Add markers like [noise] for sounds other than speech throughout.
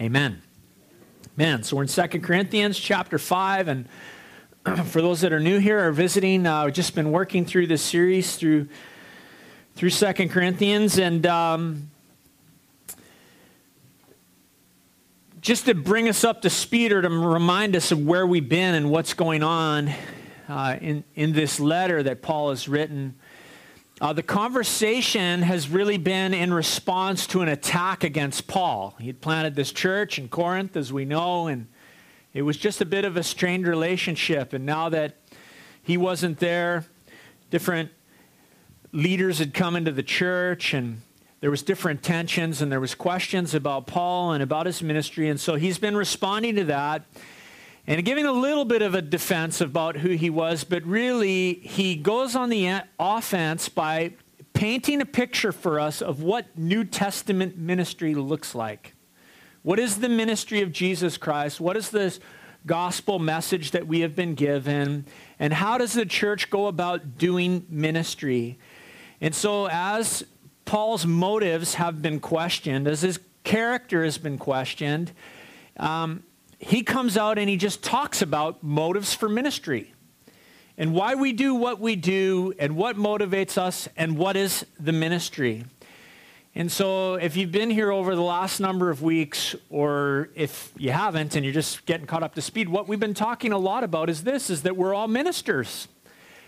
Amen. Man, so we're in Second Corinthians chapter 5, and [clears throat] for those that are new here or visiting, uh, we've just been working through this series through through Second Corinthians, and um, just to bring us up to speed or to remind us of where we've been and what's going on uh, in in this letter that Paul has written. Uh, the conversation has really been in response to an attack against Paul. He had planted this church in Corinth, as we know, and it was just a bit of a strained relationship. And now that he wasn't there, different leaders had come into the church, and there was different tensions, and there was questions about Paul and about his ministry. And so he's been responding to that and giving a little bit of a defense about who he was, but really he goes on the offense by painting a picture for us of what New Testament ministry looks like. What is the ministry of Jesus Christ? What is this gospel message that we have been given? And how does the church go about doing ministry? And so, as Paul's motives have been questioned, as his character has been questioned, um, he comes out and he just talks about motives for ministry and why we do what we do and what motivates us and what is the ministry. And so, if you've been here over the last number of weeks, or if you haven't and you're just getting caught up to speed, what we've been talking a lot about is this is that we're all ministers.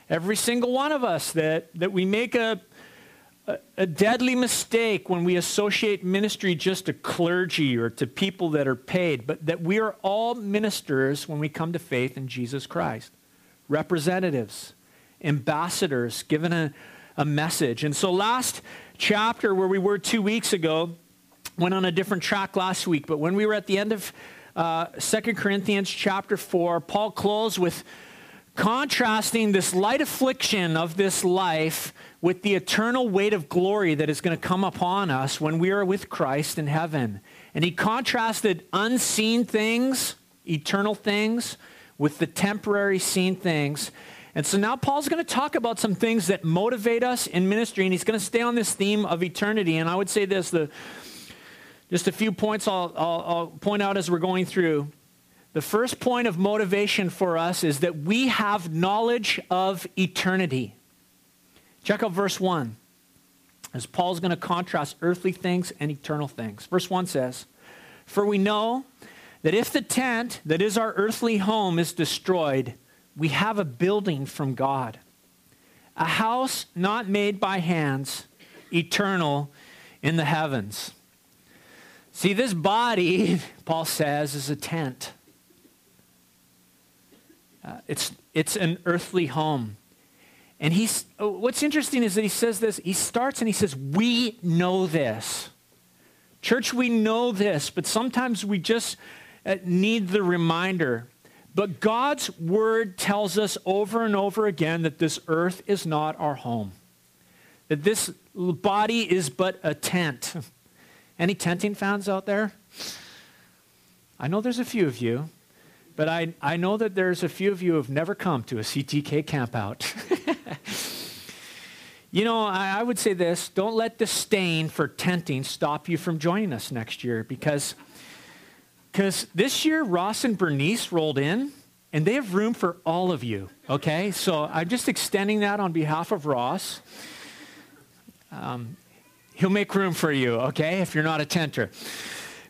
Every single one of us, that, that we make a, a, deadly mistake when we associate ministry just to clergy or to people that are paid, but that we are all ministers when we come to faith in Jesus Christ. Representatives, ambassadors, given a, a message. And so, last chapter, where we were two weeks ago, went on a different track last week, but when we were at the end of uh, 2 Corinthians chapter 4, Paul closed with contrasting this light affliction of this life with the eternal weight of glory that is going to come upon us when we are with Christ in heaven. And he contrasted unseen things, eternal things, with the temporary seen things. And so now Paul's going to talk about some things that motivate us in ministry, and he's going to stay on this theme of eternity. And I would say this the, just a few points I'll, I'll, I'll point out as we're going through. The first point of motivation for us is that we have knowledge of eternity. Check out verse 1 as Paul's going to contrast earthly things and eternal things. Verse 1 says, For we know that if the tent that is our earthly home is destroyed, we have a building from God, a house not made by hands, eternal in the heavens. See, this body, [laughs] Paul says, is a tent. Uh, it's, it's an earthly home. And he's, oh, what's interesting is that he says this, he starts and he says, We know this. Church, we know this, but sometimes we just uh, need the reminder. But God's word tells us over and over again that this earth is not our home, that this body is but a tent. [laughs] Any tenting fans out there? I know there's a few of you, but I, I know that there's a few of you who have never come to a CTK campout. [laughs] you know, I, I would say this don't let disdain for tenting stop you from joining us next year because because this year Ross and Bernice rolled in and they have room for all of you, okay? So I'm just extending that on behalf of Ross. Um, he'll make room for you, okay, if you're not a tenter.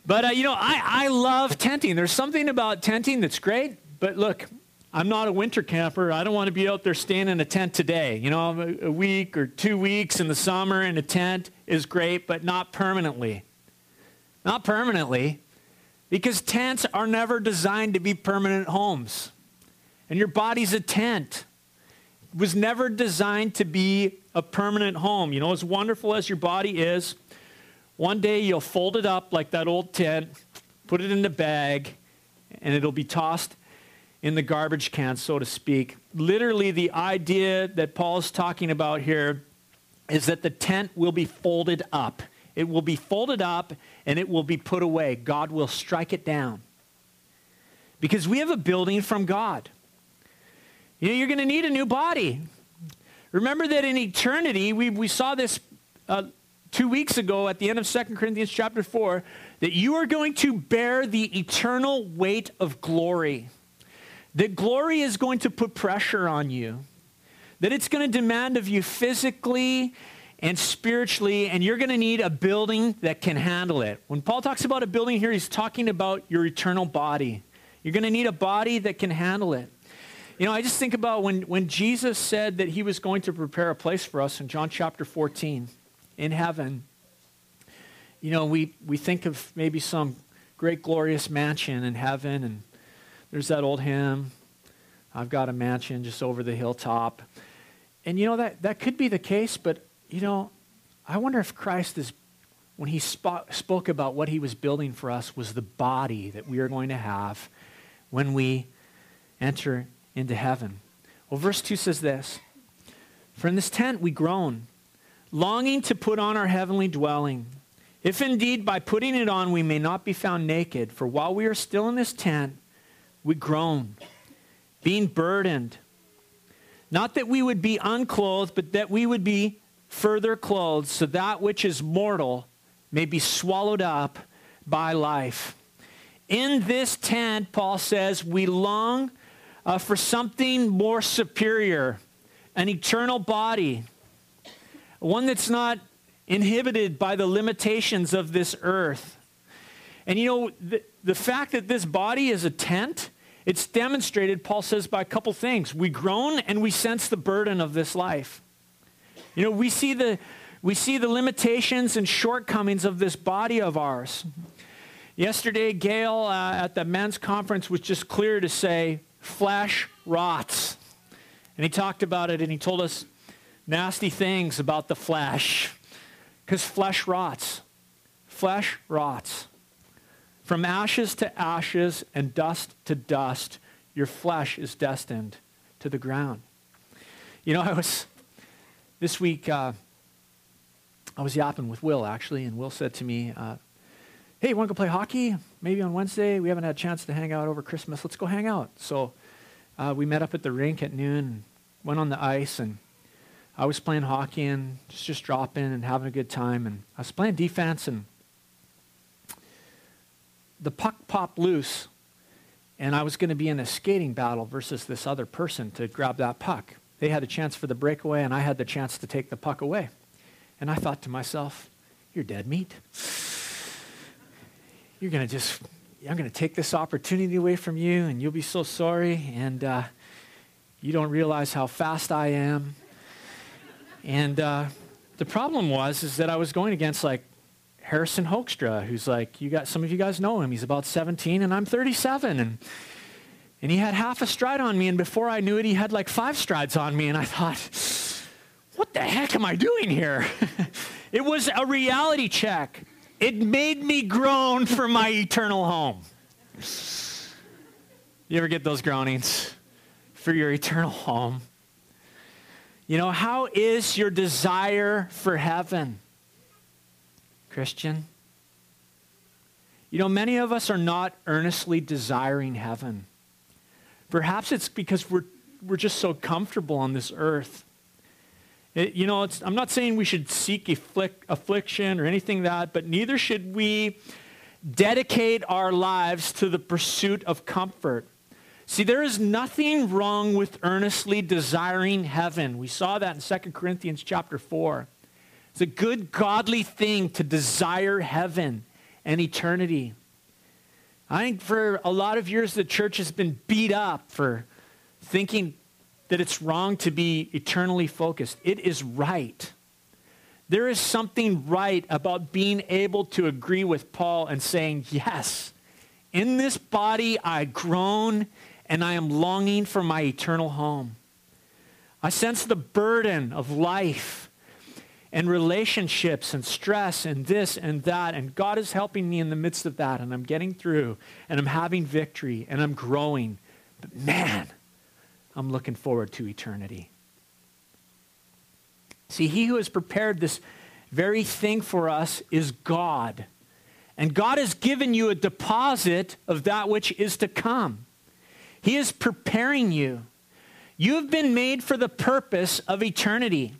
But, uh, you know, I, I love tenting. There's something about tenting that's great. But look, I'm not a winter camper. I don't want to be out there staying in a tent today. You know, a week or two weeks in the summer in a tent is great, but not permanently. Not permanently, because tents are never designed to be permanent homes. And your body's a tent. It was never designed to be a permanent home. You know, as wonderful as your body is, one day you'll fold it up like that old tent, put it in a bag, and it'll be tossed in the garbage can, so to speak. Literally, the idea that Paul is talking about here is that the tent will be folded up. It will be folded up and it will be put away. God will strike it down. Because we have a building from God. You know, you're going to need a new body. Remember that in eternity, we, we saw this uh, two weeks ago at the end of 2 Corinthians chapter 4 that you are going to bear the eternal weight of glory. That glory is going to put pressure on you. That it's going to demand of you physically and spiritually, and you're going to need a building that can handle it. When Paul talks about a building here, he's talking about your eternal body. You're going to need a body that can handle it. You know, I just think about when, when Jesus said that he was going to prepare a place for us in John chapter 14 in heaven. You know, we, we think of maybe some great glorious mansion in heaven, and there's that old hymn, I've got a mansion just over the hilltop. And you know, that, that could be the case, but you know, I wonder if Christ is, when he spoke, spoke about what he was building for us, was the body that we are going to have when we enter into heaven. Well, verse 2 says this For in this tent we groan, longing to put on our heavenly dwelling. If indeed by putting it on we may not be found naked, for while we are still in this tent, we groan, being burdened. Not that we would be unclothed, but that we would be further clothed, so that which is mortal may be swallowed up by life. In this tent, Paul says, we long uh, for something more superior, an eternal body, one that's not inhibited by the limitations of this earth. And you know, the, the fact that this body is a tent, it's demonstrated, Paul says, by a couple things. We groan and we sense the burden of this life. You know, we see the, we see the limitations and shortcomings of this body of ours. Yesterday, Gail uh, at the men's conference was just clear to say, flesh rots. And he talked about it and he told us nasty things about the flesh because flesh rots. Flesh rots. From ashes to ashes and dust to dust, your flesh is destined to the ground. You know, I was, this week, uh, I was yapping with Will actually, and Will said to me, uh, hey, you want to go play hockey? Maybe on Wednesday. We haven't had a chance to hang out over Christmas. Let's go hang out. So uh, we met up at the rink at noon, went on the ice, and I was playing hockey and just, just dropping and having a good time. And I was playing defense, and the puck popped loose, and I was going to be in a skating battle versus this other person to grab that puck. They had a chance for the breakaway, and I had the chance to take the puck away. And I thought to myself, you're dead meat you're going to just, I'm going to take this opportunity away from you, and you'll be so sorry, and uh, you don't realize how fast I am. And uh, the problem was is that I was going against like Harrison Hoekstra, who's like, you got some of you guys know him. He's about 17, and I'm 37, and and he had half a stride on me, and before I knew it, he had like five strides on me, and I thought, what the heck am I doing here? [laughs] it was a reality check. It made me groan for my eternal home. You ever get those groanings for your eternal home? You know, how is your desire for heaven, Christian? You know, many of us are not earnestly desiring heaven. Perhaps it's because we're, we're just so comfortable on this earth. It, you know, I'm not saying we should seek afflic- affliction or anything that, but neither should we dedicate our lives to the pursuit of comfort. See, there is nothing wrong with earnestly desiring heaven. We saw that in 2 Corinthians chapter 4. It's a good, godly thing to desire heaven and eternity. I think for a lot of years, the church has been beat up for thinking that it's wrong to be eternally focused. It is right. There is something right about being able to agree with Paul and saying, Yes, in this body I groan and I am longing for my eternal home. I sense the burden of life and relationships and stress and this and that. And God is helping me in the midst of that. And I'm getting through and I'm having victory and I'm growing. But man, I'm looking forward to eternity. See, he who has prepared this very thing for us is God. And God has given you a deposit of that which is to come. He is preparing you. You have been made for the purpose of eternity.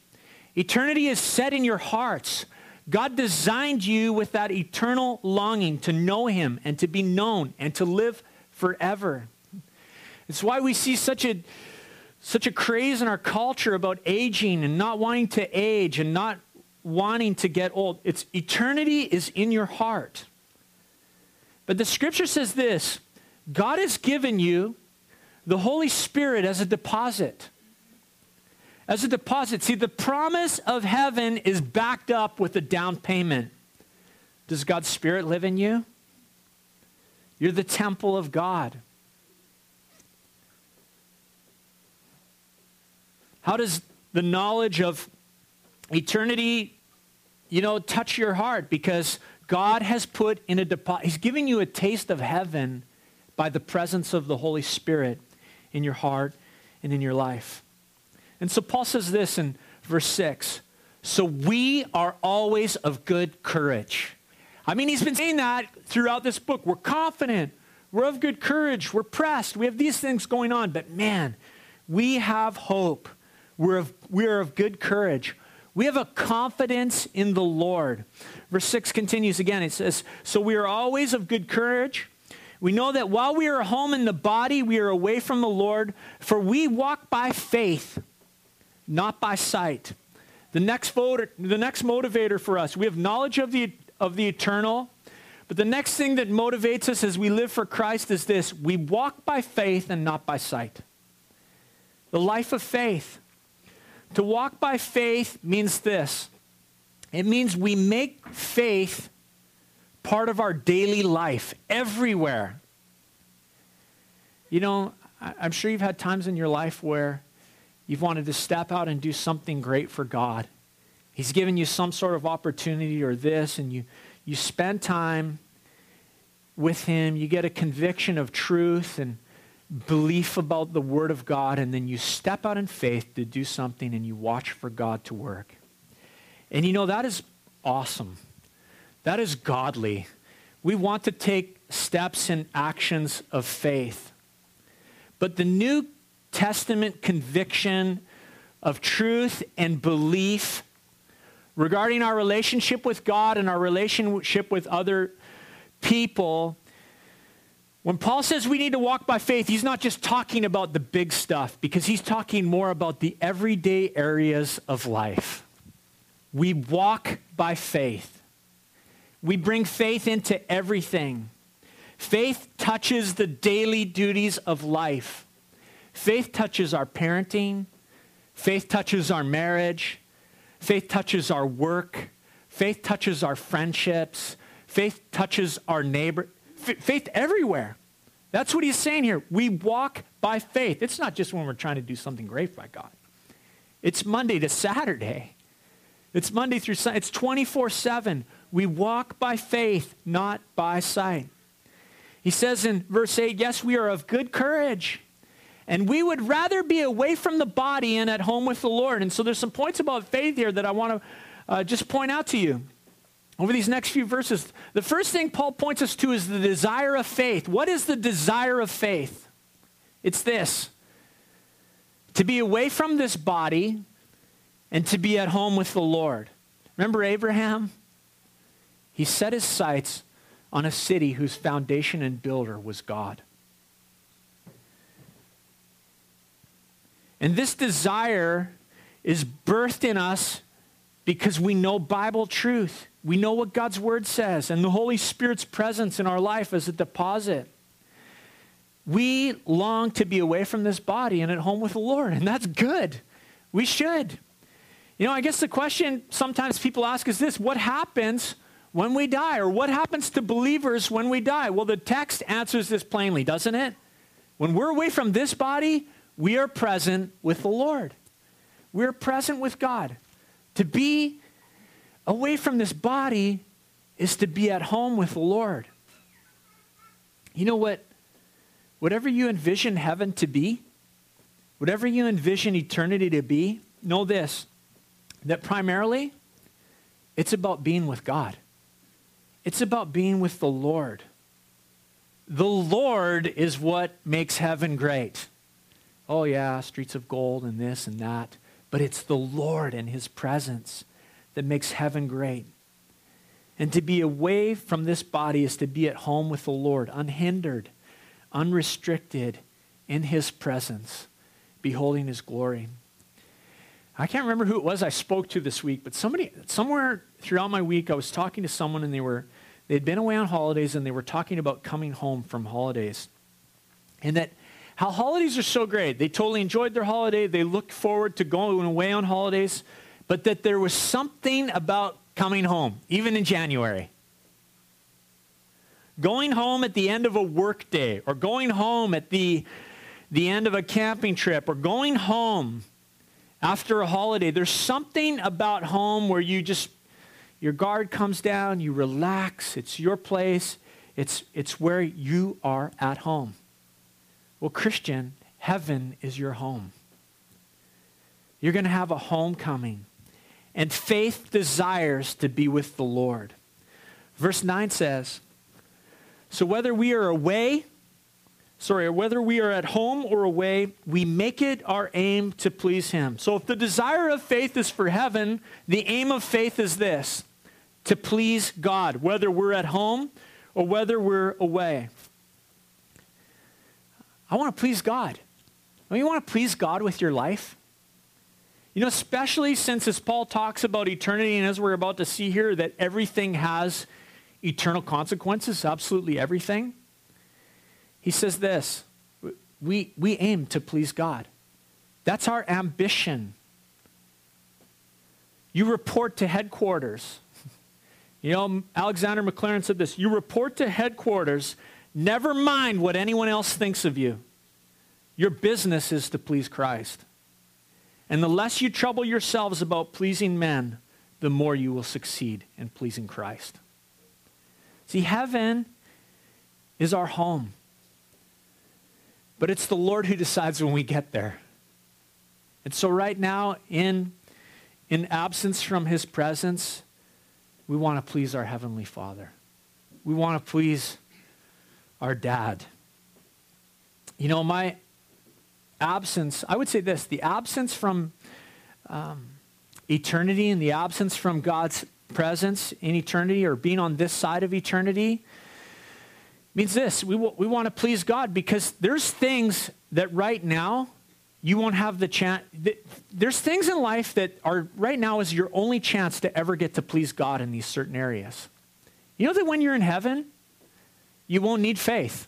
Eternity is set in your hearts. God designed you with that eternal longing to know Him and to be known and to live forever. It's why we see such a such a craze in our culture about aging and not wanting to age and not wanting to get old. It's eternity is in your heart. But the scripture says this God has given you the Holy Spirit as a deposit. As a deposit. See, the promise of heaven is backed up with a down payment. Does God's Spirit live in you? You're the temple of God. How does the knowledge of eternity, you know, touch your heart? Because God has put in a deposit, He's giving you a taste of heaven by the presence of the Holy Spirit in your heart and in your life. And so Paul says this in verse 6 So we are always of good courage. I mean, he's been saying that throughout this book. We're confident, we're of good courage, we're pressed, we have these things going on, but man, we have hope. We're of, we're of good courage. We have a confidence in the Lord. Verse 6 continues again. It says, So we are always of good courage. We know that while we are home in the body, we are away from the Lord, for we walk by faith, not by sight. The next, voter, the next motivator for us, we have knowledge of the, of the eternal, but the next thing that motivates us as we live for Christ is this we walk by faith and not by sight. The life of faith. To walk by faith means this it means we make faith part of our daily life everywhere. You know, I'm sure you've had times in your life where you've wanted to step out and do something great for God. He's given you some sort of opportunity or this, and you, you spend time with Him. You get a conviction of truth and belief about the Word of God, and then you step out in faith to do something and you watch for God to work. And you know, that is awesome. That is godly. We want to take steps and actions of faith. But the New Testament conviction of truth and belief regarding our relationship with God and our relationship with other people when Paul says we need to walk by faith, he's not just talking about the big stuff because he's talking more about the everyday areas of life. We walk by faith. We bring faith into everything. Faith touches the daily duties of life. Faith touches our parenting. Faith touches our marriage. Faith touches our work. Faith touches our friendships. Faith touches our neighbor faith everywhere. That's what he's saying here. We walk by faith. It's not just when we're trying to do something great by God. It's Monday to Saturday. It's Monday through Sunday. It's 24 7. We walk by faith, not by sight. He says in verse 8, Yes, we are of good courage. And we would rather be away from the body and at home with the Lord. And so there's some points about faith here that I want to uh, just point out to you over these next few verses. The first thing Paul points us to is the desire of faith. What is the desire of faith? It's this to be away from this body and to be at home with the Lord. Remember Abraham? He set his sights on a city whose foundation and builder was God. And this desire is birthed in us because we know Bible truth. We know what God's word says and the Holy Spirit's presence in our life as a deposit. We long to be away from this body and at home with the Lord, and that's good. We should. You know, I guess the question sometimes people ask is this what happens when we die? Or what happens to believers when we die? Well, the text answers this plainly, doesn't it? When we're away from this body, we are present with the Lord. We're present with God. To be away from this body is to be at home with the Lord. You know what? Whatever you envision heaven to be, whatever you envision eternity to be, know this that primarily it's about being with God. It's about being with the Lord. The Lord is what makes heaven great. Oh, yeah, streets of gold and this and that. But it's the Lord and His presence that makes heaven great. And to be away from this body is to be at home with the Lord, unhindered, unrestricted, in his presence, beholding his glory. I can't remember who it was I spoke to this week, but somebody somewhere throughout my week I was talking to someone and they were they'd been away on holidays and they were talking about coming home from holidays. And that how holidays are so great. They totally enjoyed their holiday. They looked forward to going away on holidays, but that there was something about coming home, even in January. Going home at the end of a workday, or going home at the, the end of a camping trip, or going home after a holiday. There's something about home where you just, your guard comes down, you relax, it's your place, it's, it's where you are at home. Well, Christian, heaven is your home. You're going to have a homecoming. And faith desires to be with the Lord. Verse 9 says, So whether we are away, sorry, whether we are at home or away, we make it our aim to please Him. So if the desire of faith is for heaven, the aim of faith is this to please God, whether we're at home or whether we're away. I want to please God. Don't you want to please God with your life? You know, especially since as Paul talks about eternity, and as we're about to see here, that everything has eternal consequences, absolutely everything. He says this we, we aim to please God. That's our ambition. You report to headquarters. [laughs] You know, Alexander Maclaren said this you report to headquarters Never mind what anyone else thinks of you. Your business is to please Christ. And the less you trouble yourselves about pleasing men, the more you will succeed in pleasing Christ. See, heaven is our home. But it's the Lord who decides when we get there. And so, right now, in, in absence from his presence, we want to please our Heavenly Father. We want to please our dad. You know, my absence, I would say this the absence from um, eternity and the absence from God's presence in eternity or being on this side of eternity means this we, w- we want to please God because there's things that right now you won't have the chance. There's things in life that are right now is your only chance to ever get to please God in these certain areas. You know that when you're in heaven, you won't need faith.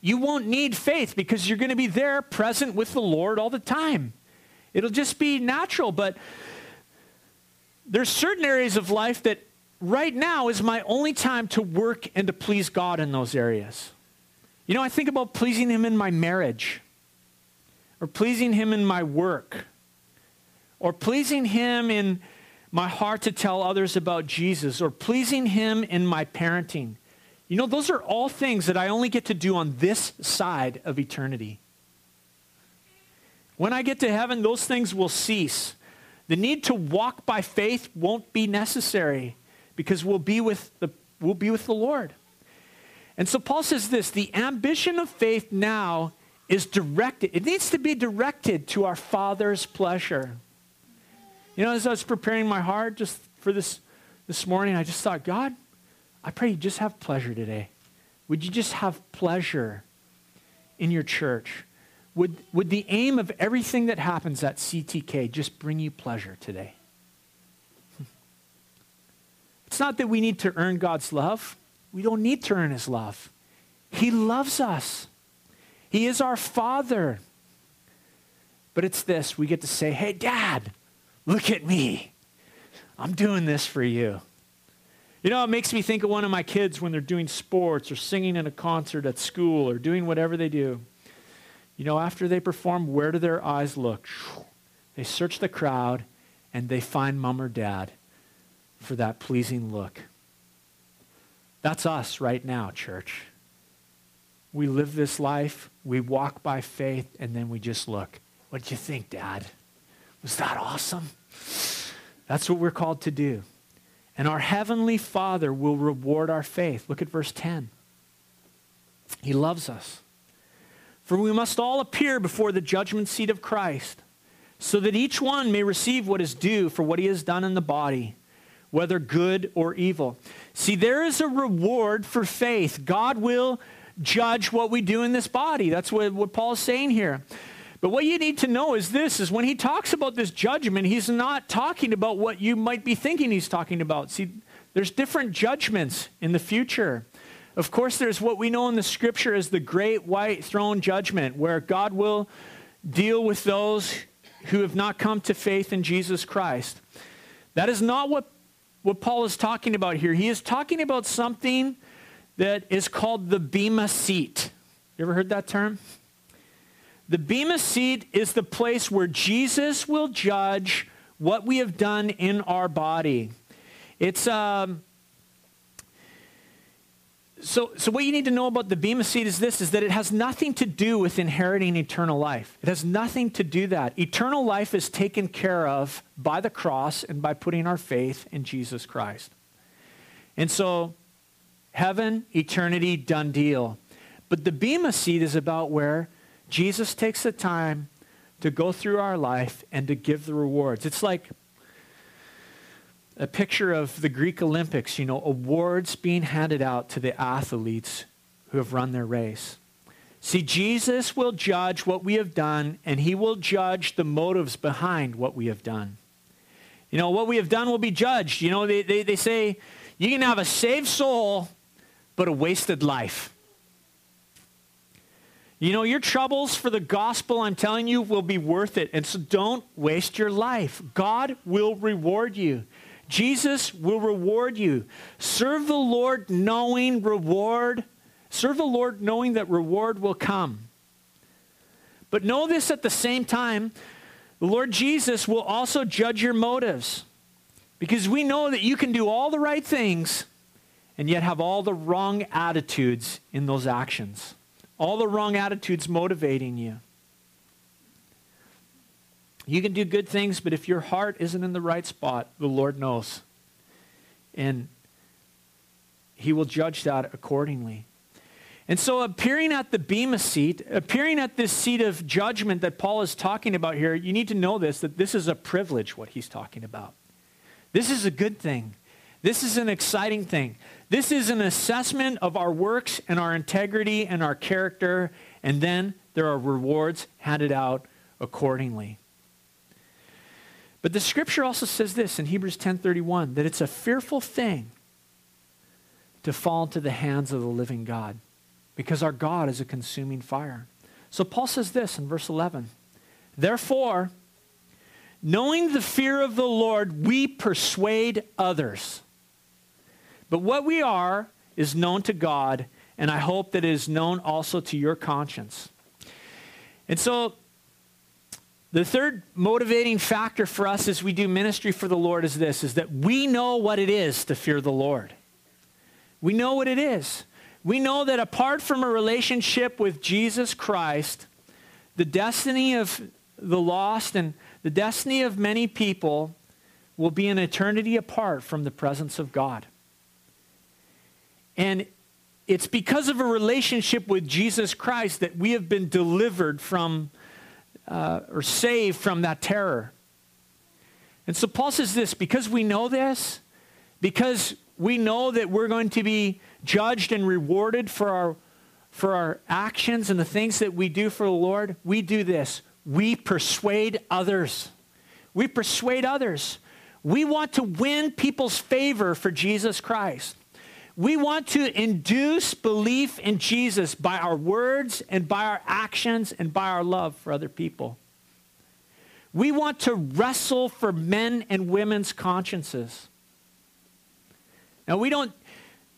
You won't need faith because you're going to be there present with the Lord all the time. It'll just be natural, but there's certain areas of life that right now is my only time to work and to please God in those areas. You know, I think about pleasing Him in my marriage, or pleasing Him in my work, or pleasing Him in my heart to tell others about Jesus, or pleasing Him in my parenting. You know, those are all things that I only get to do on this side of eternity. When I get to heaven, those things will cease. The need to walk by faith won't be necessary because we'll be with the, we'll be with the Lord. And so Paul says this the ambition of faith now is directed, it needs to be directed to our Father's pleasure. You know, as I was preparing my heart just for this this morning, I just thought, God, I pray you just have pleasure today. Would you just have pleasure in your church? Would, would the aim of everything that happens at CTK just bring you pleasure today? It's not that we need to earn God's love. We don't need to earn his love. He loves us. He is our Father. But it's this we get to say, hey, Dad, look at me. I'm doing this for you. You know, it makes me think of one of my kids when they're doing sports or singing in a concert at school or doing whatever they do. You know, after they perform, where do their eyes look? They search the crowd and they find mom or dad for that pleasing look. That's us right now, church. We live this life, we walk by faith, and then we just look. What do you think, Dad? Was that awesome? That's what we're called to do. And our heavenly Father will reward our faith. Look at verse 10. He loves us. For we must all appear before the judgment seat of Christ, so that each one may receive what is due for what he has done in the body whether good or evil. See, there is a reward for faith. God will judge what we do in this body. That's what, what Paul's saying here. But what you need to know is this is when he talks about this judgment, he's not talking about what you might be thinking he's talking about. See, there's different judgments in the future. Of course, there's what we know in the scripture as the great white throne judgment, where God will deal with those who have not come to faith in Jesus Christ. That is not what, what Paul is talking about here. He is talking about something that is called the Bema seat. You ever heard that term? The Bema seat is the place where Jesus will judge what we have done in our body. It's um, so, so what you need to know about the Bema seat is this, is that it has nothing to do with inheriting eternal life. It has nothing to do that. Eternal life is taken care of by the cross and by putting our faith in Jesus Christ. And so, heaven, eternity, done deal. But the Bema seat is about where Jesus takes the time to go through our life and to give the rewards. It's like a picture of the Greek Olympics, you know, awards being handed out to the athletes who have run their race. See, Jesus will judge what we have done, and he will judge the motives behind what we have done. You know, what we have done will be judged. You know, they, they, they say you can have a saved soul, but a wasted life. You know, your troubles for the gospel, I'm telling you, will be worth it. And so don't waste your life. God will reward you. Jesus will reward you. Serve the Lord knowing reward. Serve the Lord knowing that reward will come. But know this at the same time the Lord Jesus will also judge your motives. Because we know that you can do all the right things and yet have all the wrong attitudes in those actions all the wrong attitudes motivating you. You can do good things, but if your heart isn't in the right spot, the Lord knows. And He will judge that accordingly. And so, appearing at the Bema seat, appearing at this seat of judgment that Paul is talking about here, you need to know this that this is a privilege, what he's talking about. This is a good thing. This is an exciting thing. This is an assessment of our works and our integrity and our character, and then there are rewards handed out accordingly. But the scripture also says this in Hebrews 10:31 that it's a fearful thing to fall into the hands of the living God because our God is a consuming fire. So Paul says this in verse 11. Therefore, knowing the fear of the Lord, we persuade others. But what we are is known to God, and I hope that it is known also to your conscience. And so, the third motivating factor for us as we do ministry for the Lord is this is that we know what it is to fear the Lord. We know what it is. We know that apart from a relationship with Jesus Christ, the destiny of the lost and the destiny of many people will be an eternity apart from the presence of God. And it's because of a relationship with Jesus Christ that we have been delivered from uh, or saved from that terror. And so Paul says this because we know this, because we know that we're going to be judged and rewarded for our, for our actions and the things that we do for the Lord, we do this. We persuade others. We persuade others. We want to win people's favor for Jesus Christ. We want to induce belief in Jesus by our words and by our actions and by our love for other people. We want to wrestle for men and women's consciences. Now, we don't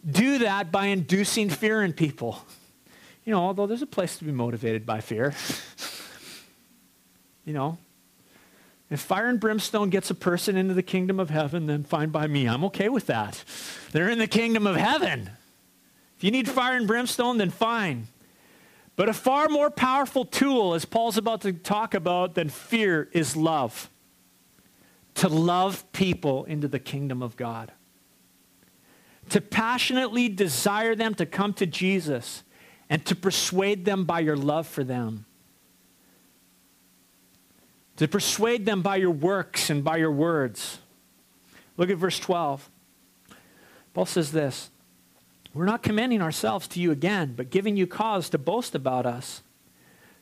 do that by inducing fear in people. You know, although there's a place to be motivated by fear. [laughs] you know, if fire and brimstone gets a person into the kingdom of heaven, then fine by me. I'm okay with that. They're in the kingdom of heaven. If you need fire and brimstone, then fine. But a far more powerful tool, as Paul's about to talk about, than fear is love. To love people into the kingdom of God. To passionately desire them to come to Jesus and to persuade them by your love for them to persuade them by your works and by your words. Look at verse 12. Paul says this We're not commending ourselves to you again, but giving you cause to boast about us,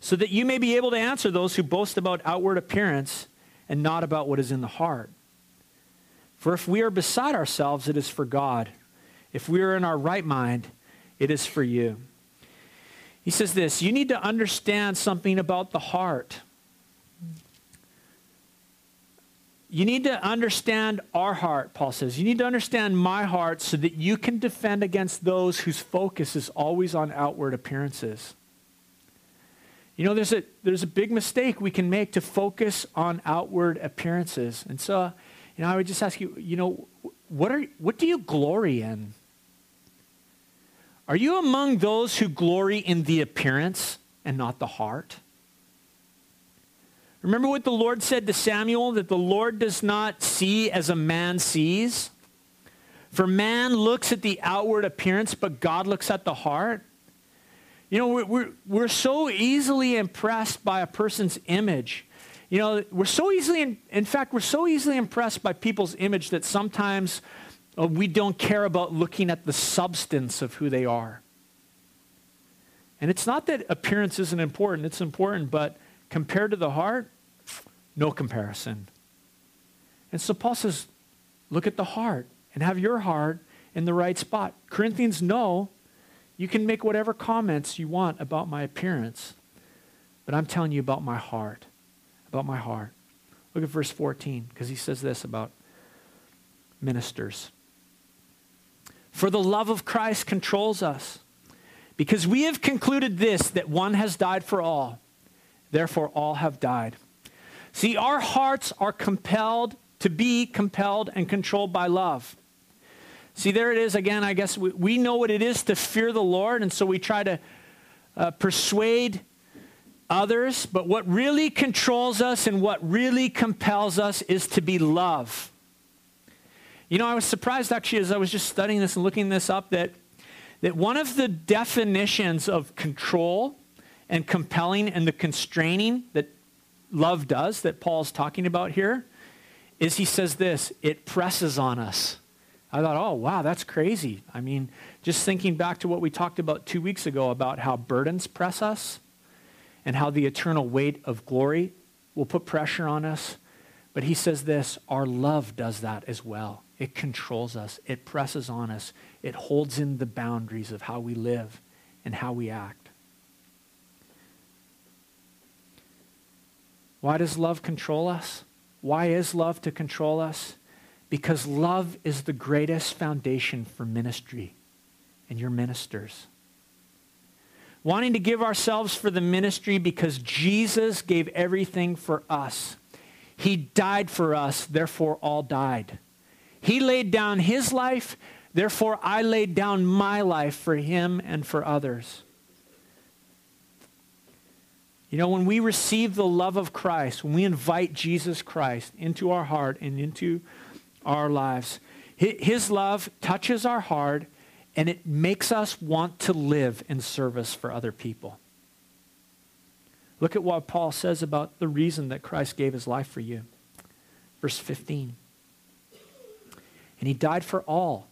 so that you may be able to answer those who boast about outward appearance and not about what is in the heart. For if we are beside ourselves, it is for God. If we are in our right mind, it is for you. He says this you need to understand something about the heart. You need to understand our heart, Paul says. You need to understand my heart so that you can defend against those whose focus is always on outward appearances. You know, there's a, there's a big mistake we can make to focus on outward appearances. And so, you know, I would just ask you, you know, what, are, what do you glory in? Are you among those who glory in the appearance and not the heart? Remember what the Lord said to Samuel that the Lord does not see as a man sees? For man looks at the outward appearance, but God looks at the heart. You know, we're, we're, we're so easily impressed by a person's image. You know, we're so easily, in, in fact, we're so easily impressed by people's image that sometimes uh, we don't care about looking at the substance of who they are. And it's not that appearance isn't important, it's important, but compared to the heart, no comparison. And so Paul says, look at the heart and have your heart in the right spot. Corinthians know you can make whatever comments you want about my appearance, but I'm telling you about my heart. About my heart. Look at verse 14, because he says this about ministers. For the love of Christ controls us, because we have concluded this that one has died for all, therefore all have died. See, our hearts are compelled to be compelled and controlled by love. See, there it is again. I guess we, we know what it is to fear the Lord, and so we try to uh, persuade others. But what really controls us and what really compels us is to be love. You know, I was surprised actually as I was just studying this and looking this up that, that one of the definitions of control and compelling and the constraining that love does, that Paul's talking about here, is he says this it presses on us. I thought, oh, wow, that's crazy. I mean, just thinking back to what we talked about two weeks ago about how burdens press us and how the eternal weight of glory will put pressure on us. But he says this our love does that as well. It controls us, it presses on us, it holds in the boundaries of how we live and how we act. Why does love control us? Why is love to control us? Because love is the greatest foundation for ministry and your ministers. Wanting to give ourselves for the ministry because Jesus gave everything for us. He died for us, therefore all died. He laid down his life, therefore I laid down my life for him and for others. You know, when we receive the love of Christ, when we invite Jesus Christ into our heart and into our lives. His love touches our heart and it makes us want to live in service for other people. Look at what Paul says about the reason that Christ gave his life for you. Verse 15. And he died for all,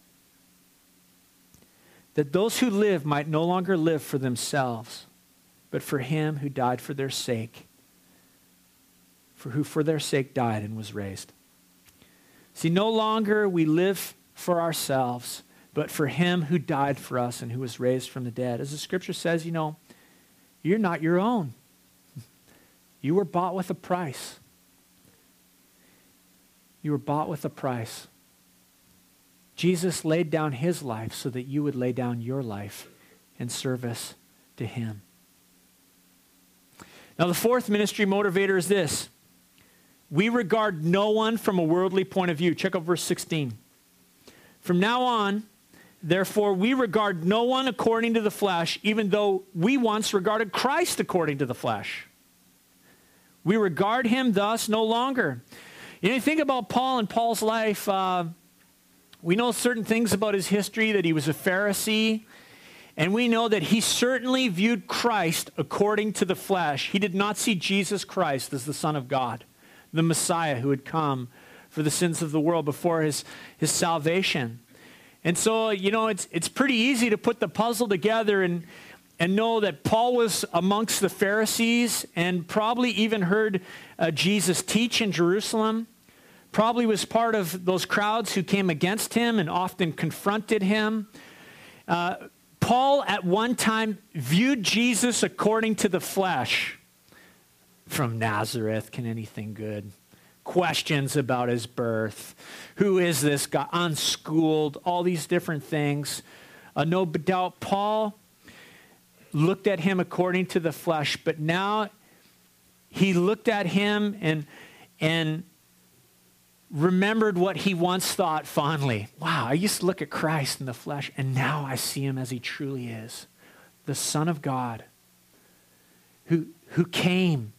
that those who live might no longer live for themselves, but for him who died for their sake, for who for their sake died and was raised. See, no longer we live for ourselves, but for him who died for us and who was raised from the dead. As the scripture says, you know, you're not your own. You were bought with a price. You were bought with a price. Jesus laid down his life so that you would lay down your life in service to him. Now, the fourth ministry motivator is this we regard no one from a worldly point of view. Check out verse 16. From now on, therefore, we regard no one according to the flesh, even though we once regarded Christ according to the flesh. We regard him thus no longer. You know, you think about Paul and Paul's life. Uh, we know certain things about his history that he was a Pharisee, and we know that he certainly viewed Christ according to the flesh. He did not see Jesus Christ as the Son of God the Messiah who had come for the sins of the world before his, his salvation. And so, you know, it's, it's pretty easy to put the puzzle together and, and know that Paul was amongst the Pharisees and probably even heard uh, Jesus teach in Jerusalem. Probably was part of those crowds who came against him and often confronted him. Uh, Paul, at one time, viewed Jesus according to the flesh. From Nazareth, can anything good? Questions about his birth. Who is this guy? Unschooled, all these different things. Uh, no doubt, Paul looked at him according to the flesh, but now he looked at him and, and remembered what he once thought fondly. Wow, I used to look at Christ in the flesh, and now I see him as he truly is the Son of God who, who came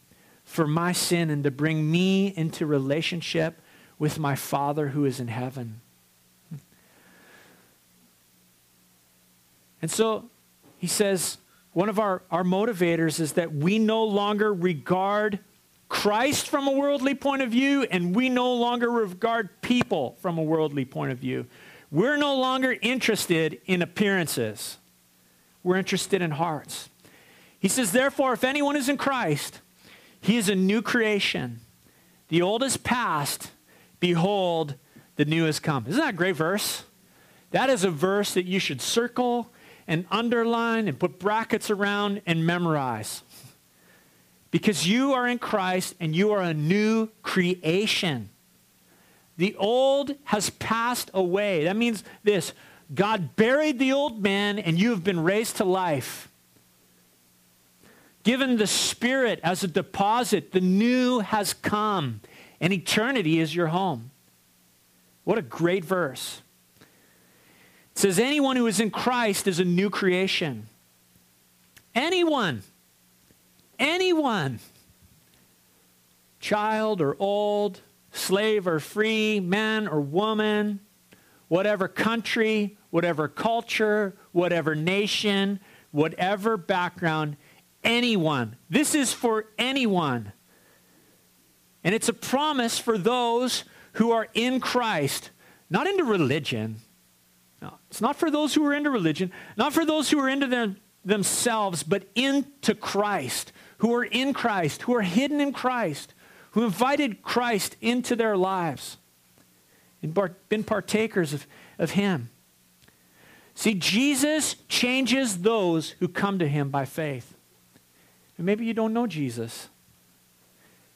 for my sin and to bring me into relationship with my Father who is in heaven. And so he says, one of our, our motivators is that we no longer regard Christ from a worldly point of view, and we no longer regard people from a worldly point of view. We're no longer interested in appearances. We're interested in hearts. He says, therefore, if anyone is in Christ, he is a new creation. The old is past. Behold, the new has come. Isn't that a great verse? That is a verse that you should circle and underline and put brackets around and memorize. Because you are in Christ and you are a new creation. The old has passed away. That means this God buried the old man and you have been raised to life. Given the Spirit as a deposit, the new has come, and eternity is your home. What a great verse. It says, Anyone who is in Christ is a new creation. Anyone. Anyone. Child or old, slave or free, man or woman, whatever country, whatever culture, whatever nation, whatever background, anyone. This is for anyone. And it's a promise for those who are in Christ, not into religion, no, it's not for those who are into religion, not for those who are into their, themselves, but into Christ, who are in Christ, who are hidden in Christ, who invited Christ into their lives and been partakers of, of Him. See, Jesus changes those who come to Him by faith. And maybe you don't know Jesus.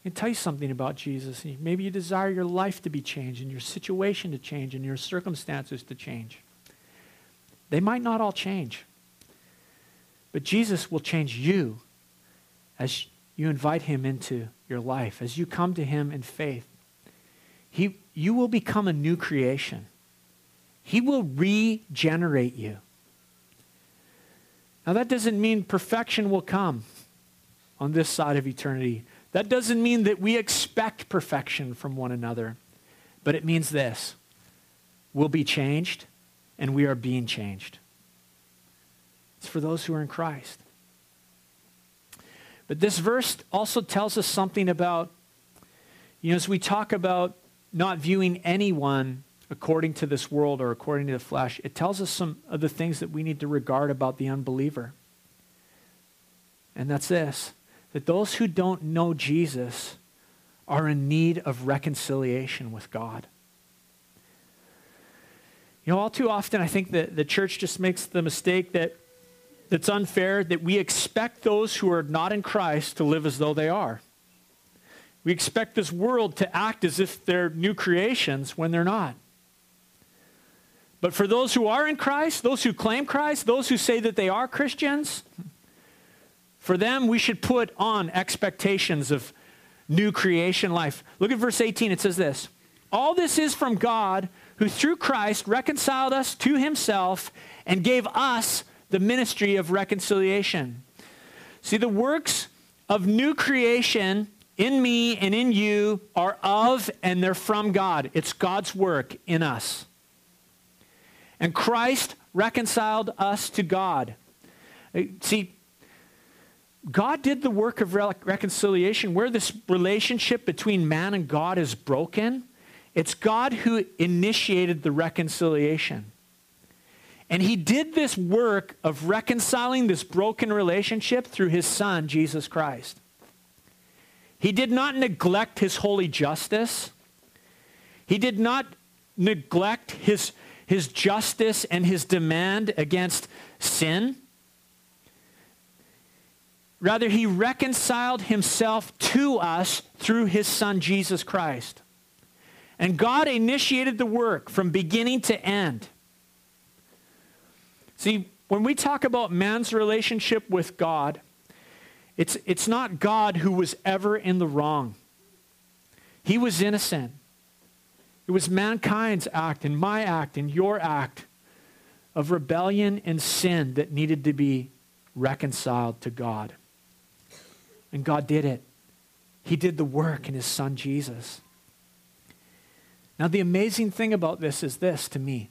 I can tell you something about Jesus. Maybe you desire your life to be changed and your situation to change and your circumstances to change. They might not all change. But Jesus will change you as you invite him into your life, as you come to him in faith. He, you will become a new creation. He will regenerate you. Now, that doesn't mean perfection will come on this side of eternity. That doesn't mean that we expect perfection from one another. But it means this we'll be changed and we are being changed. It's for those who are in Christ. But this verse also tells us something about, you know, as we talk about not viewing anyone according to this world or according to the flesh, it tells us some of the things that we need to regard about the unbeliever. And that's this that those who don't know Jesus are in need of reconciliation with God. You know, all too often, I think that the church just makes the mistake that that's unfair that we expect those who are not in Christ to live as though they are. We expect this world to act as if they're new creations when they're not. But for those who are in Christ, those who claim Christ, those who say that they are Christians, for them we should put on expectations of new creation life. Look at verse 18. It says this All this is from God who through Christ reconciled us to himself and gave us the ministry of reconciliation. See, the works of new creation in me and in you are of and they're from God. It's God's work in us. And Christ reconciled us to God. See, God did the work of reconciliation where this relationship between man and God is broken It's God who initiated the reconciliation. And he did this work of reconciling this broken relationship through his son, Jesus Christ. He did not neglect his holy justice. He did not neglect his, his justice and his demand against sin. Rather, he reconciled himself to us through his son, Jesus Christ. And God initiated the work from beginning to end. See, when we talk about man's relationship with God, it's, it's not God who was ever in the wrong. He was innocent. It was mankind's act and my act and your act of rebellion and sin that needed to be reconciled to God. And God did it. He did the work in his son Jesus. Now, the amazing thing about this is this to me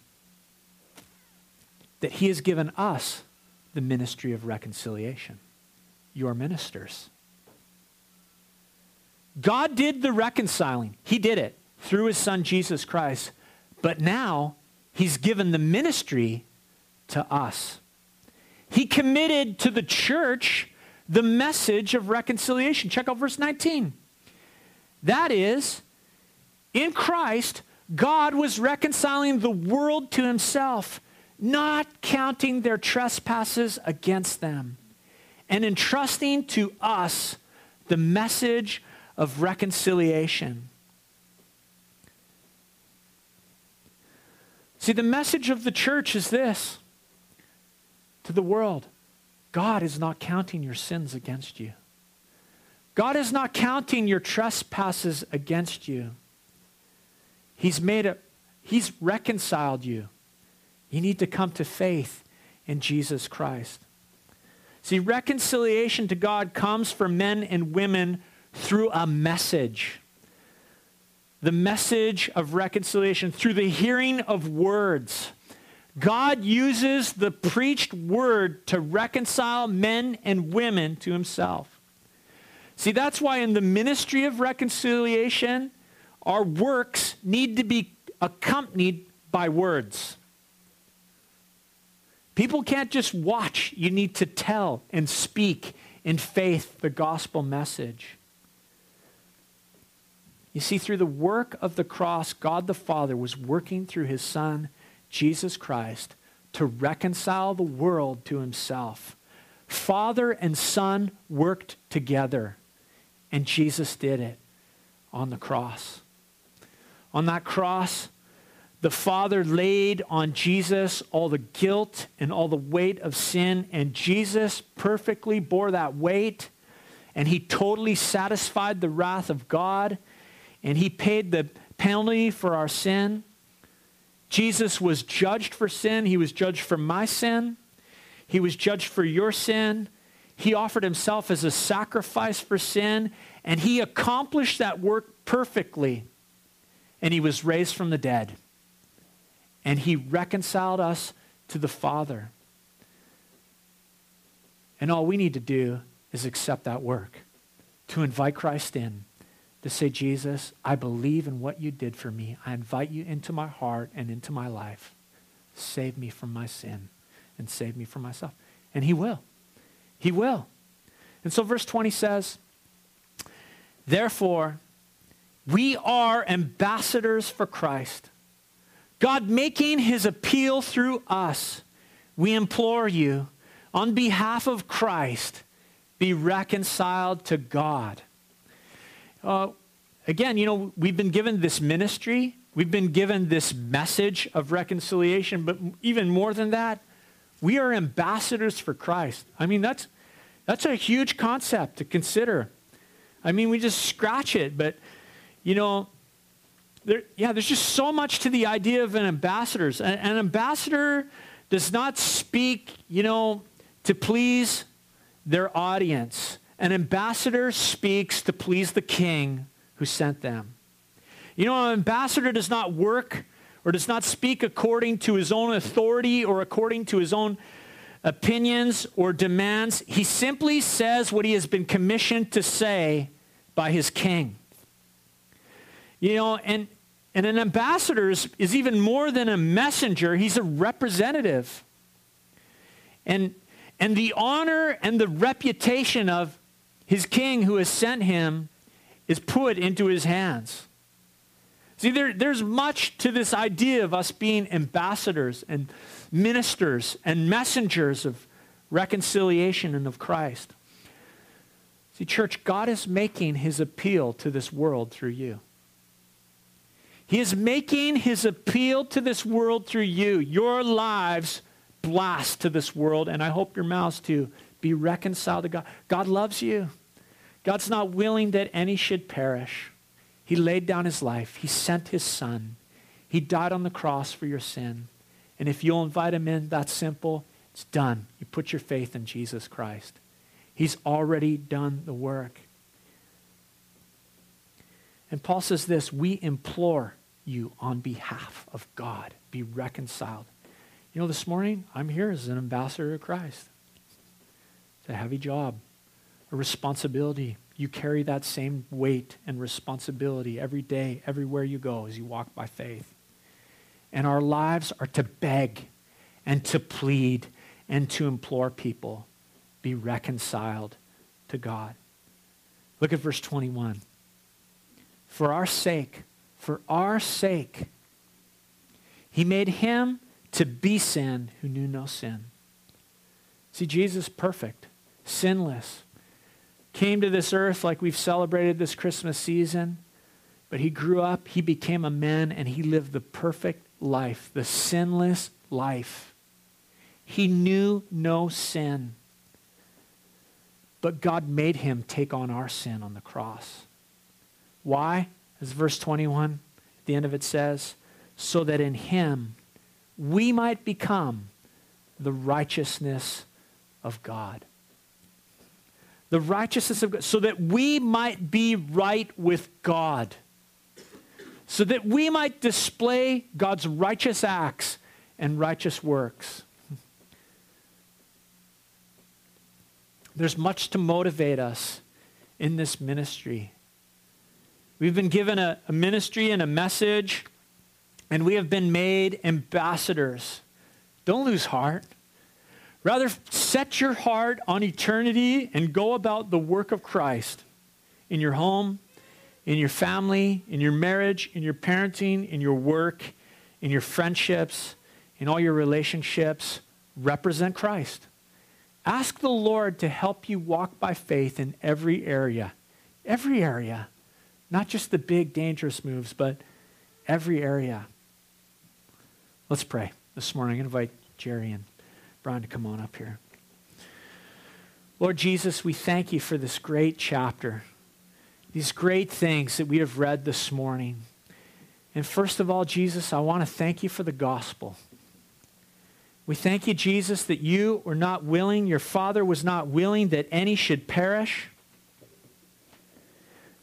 that he has given us the ministry of reconciliation, your ministers. God did the reconciling, he did it through his son Jesus Christ, but now he's given the ministry to us. He committed to the church the message of reconciliation. Check out verse 19. That is, in Christ, God was reconciling the world to himself not counting their trespasses against them, and entrusting to us the message of reconciliation. See, the message of the church is this to the world God is not counting your sins against you. God is not counting your trespasses against you. He's made a, He's reconciled you. You need to come to faith in Jesus Christ. See, reconciliation to God comes for men and women through a message. The message of reconciliation through the hearing of words. God uses the preached word to reconcile men and women to himself. See, that's why in the ministry of reconciliation, our works need to be accompanied by words. People can't just watch. You need to tell and speak in faith the gospel message. You see, through the work of the cross, God the Father was working through his Son, Jesus Christ, to reconcile the world to himself. Father and Son worked together, and Jesus did it on the cross. On that cross, the Father laid on Jesus all the guilt and all the weight of sin, and Jesus perfectly bore that weight, and he totally satisfied the wrath of God, and he paid the penalty for our sin. Jesus was judged for sin, he was judged for my sin, he was judged for your sin. He offered himself as a sacrifice for sin, and he accomplished that work perfectly, and he was raised from the dead and he reconciled us to the Father. And all we need to do is accept that work, to invite Christ in, to say, Jesus, I believe in what you did for me. I invite you into my heart and into my life. Save me from my sin and save me from myself. And he will. He will. And so verse 20 says, Therefore, we are ambassadors for Christ God making his appeal through us, we implore you, on behalf of Christ, be reconciled to God. Uh, again, you know, we've been given this ministry, we've been given this message of reconciliation, but even more than that, we are ambassadors for Christ. I mean, that's, that's a huge concept to consider. I mean, we just scratch it, but, you know, there, yeah, there's just so much to the idea of an ambassador. An, an ambassador does not speak, you know, to please their audience. An ambassador speaks to please the king who sent them. You know, an ambassador does not work or does not speak according to his own authority or according to his own opinions or demands. He simply says what he has been commissioned to say by his king. You know, and And an ambassador is, is even more than a messenger, he's a representative. And, and the honor and the reputation of his king who has sent him is put into his hands. See, there, there's much to this idea of us being ambassadors and ministers and messengers of reconciliation and of Christ. See, church, God is making his appeal to this world through you. He is making his appeal to this world through you. Your lives blast to this world, and I hope your mouths too. Be reconciled to God. God loves you. God's not willing that any should perish. He laid down his life. He sent his son. He died on the cross for your sin. And if you'll invite him in, that's simple. It's done. You put your faith in Jesus Christ. He's already done the work. And Paul says this we implore you on behalf of God, be reconciled. You know, this morning, I'm here as an ambassador of Christ. It's a heavy job, a responsibility. You carry that same weight and responsibility every day, everywhere you go as you walk by faith. And our lives are to beg and to plead and to implore people be reconciled to God. Look at verse 21. For our sake, for our sake, he made him to be sin who knew no sin. See, Jesus, perfect, sinless, came to this earth like we've celebrated this Christmas season, but he grew up, he became a man, and he lived the perfect life, the sinless life. He knew no sin. But God made him take on our sin on the cross. Why? As verse 21, at the end of it says, so that in him we might become the righteousness of God the righteousness of God, so that we might be right with God, so that we might display God's righteous acts and righteous works. There's much to motivate us in this ministry. We've been given a, a ministry and a message, and we have been made ambassadors. Don't lose heart. Rather, set your heart on eternity and go about the work of Christ in your home, in your family, in your marriage, in your parenting, in your work, in your friendships, in all your relationships. Represent Christ. Ask the Lord to help you walk by faith in every area. Every area. Not just the big, dangerous moves, but every area. Let's pray this morning. I invite Jerry and Brian to come on up here. Lord Jesus, we thank you for this great chapter, these great things that we have read this morning. And first of all, Jesus, I want to thank you for the gospel. We thank you, Jesus, that you were not willing, your Father was not willing that any should perish,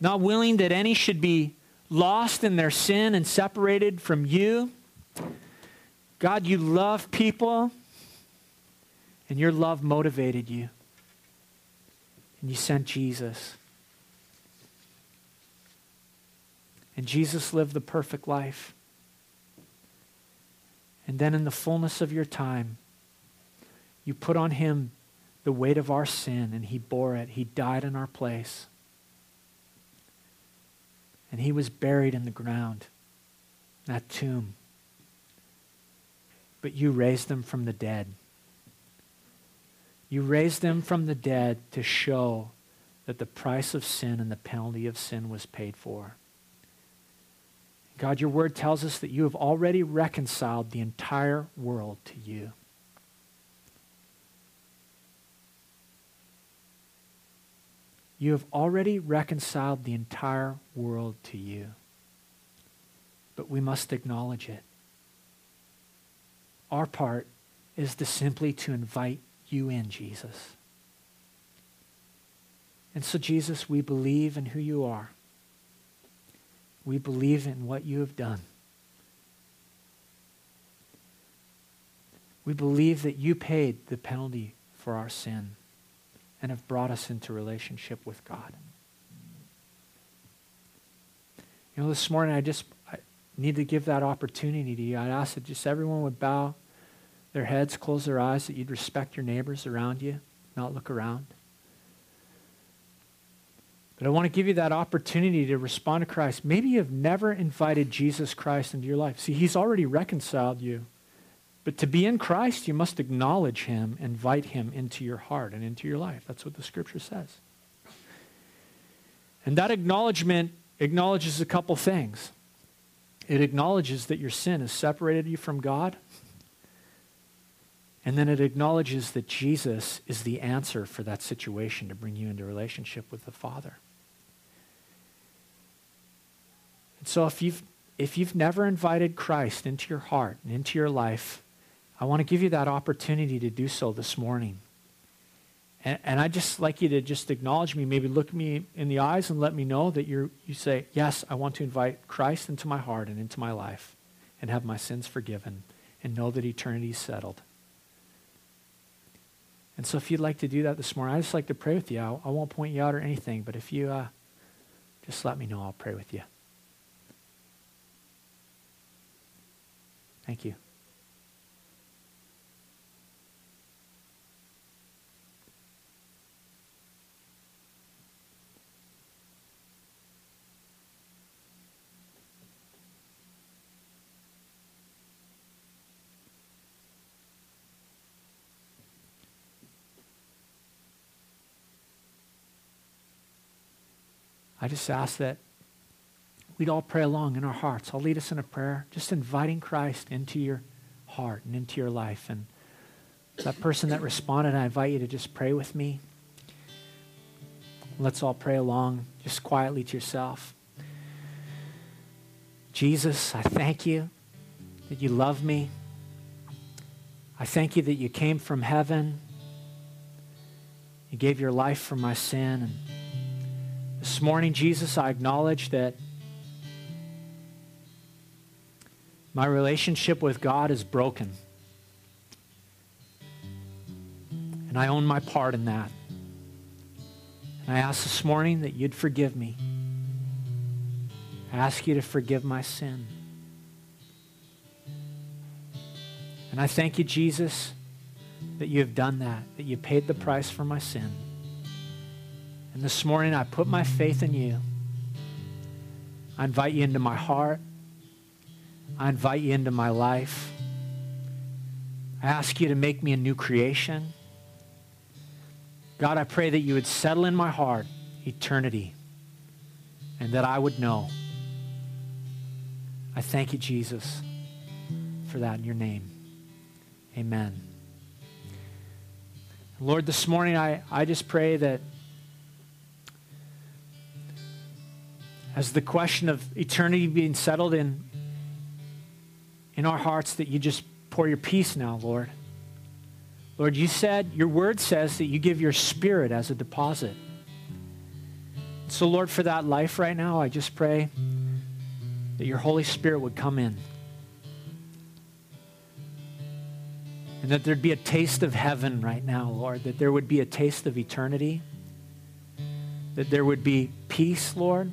not willing that any should be lost in their sin and separated from you. God, you love people and your love motivated you. And you sent Jesus. And Jesus lived the perfect life. And then, in the fullness of your time, you put on him the weight of our sin, and he bore it. He died in our place. And he was buried in the ground, that tomb. But you raised them from the dead. You raised them from the dead to show that the price of sin and the penalty of sin was paid for. God, your word tells us that you have already reconciled the entire world to you. You have already reconciled the entire world to you. But we must acknowledge it. Our part is to simply to invite you in, Jesus. And so, Jesus, we believe in who you are. We believe in what you have done. We believe that you paid the penalty for our sin and have brought us into relationship with God. You know, this morning I just I need to give that opportunity to you, I'd ask that just everyone would bow their heads, close their eyes, that you'd respect your neighbors around you, not look around. But I want to give you that opportunity to respond to Christ. Maybe you've never invited Jesus Christ into your life. See, he's already reconciled you. But to be in Christ, you must acknowledge him, invite him into your heart and into your life. That's what the scripture says. And that acknowledgement acknowledges a couple things. It acknowledges that your sin has separated you from God. And then it acknowledges that Jesus is the answer for that situation to bring you into relationship with the Father. And so if you've, if you've never invited Christ into your heart and into your life, I want to give you that opportunity to do so this morning. And, and I'd just like you to just acknowledge me, maybe look me in the eyes and let me know that you you say, Yes, I want to invite Christ into my heart and into my life and have my sins forgiven and know that eternity is settled. And so if you'd like to do that this morning, I'd just like to pray with you. I, I won't point you out or anything, but if you uh, just let me know, I'll pray with you. Thank you. I just ask that we'd all pray along in our hearts. I'll lead us in a prayer, just inviting Christ into your heart and into your life. And that person that responded, I invite you to just pray with me. Let's all pray along, just quietly to yourself. Jesus, I thank you that you love me. I thank you that you came from heaven. You gave your life for my sin. This morning, Jesus, I acknowledge that My relationship with God is broken. And I own my part in that. And I ask this morning that you'd forgive me. I ask you to forgive my sin. And I thank you, Jesus, that you have done that, that you paid the price for my sin. And this morning I put my faith in you. I invite you into my heart. I invite you into my life. I ask you to make me a new creation. God, I pray that you would settle in my heart eternity and that I would know. I thank you, Jesus, for that in your name. Amen. Lord, this morning I, I just pray that as the question of eternity being settled in, in our hearts that you just pour your peace now, Lord. Lord, you said, your word says that you give your spirit as a deposit. So, Lord, for that life right now, I just pray that your Holy Spirit would come in. And that there'd be a taste of heaven right now, Lord. That there would be a taste of eternity. That there would be peace, Lord.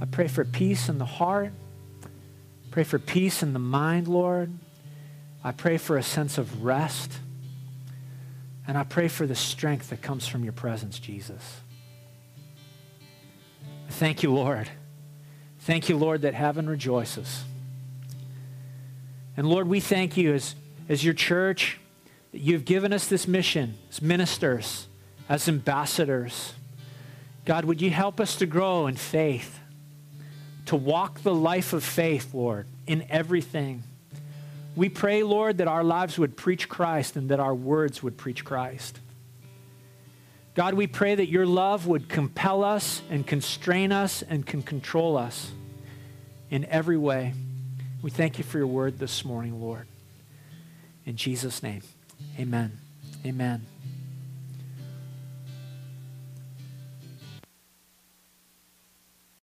I pray for peace in the heart. Pray for peace in the mind, Lord. I pray for a sense of rest. And I pray for the strength that comes from your presence, Jesus. Thank you, Lord. Thank you, Lord, that heaven rejoices. And Lord, we thank you as, as your church that you've given us this mission as ministers, as ambassadors. God, would you help us to grow in faith? To walk the life of faith, Lord, in everything. We pray, Lord, that our lives would preach Christ and that our words would preach Christ. God, we pray that your love would compel us and constrain us and can control us in every way. We thank you for your word this morning, Lord. In Jesus' name, amen. Amen.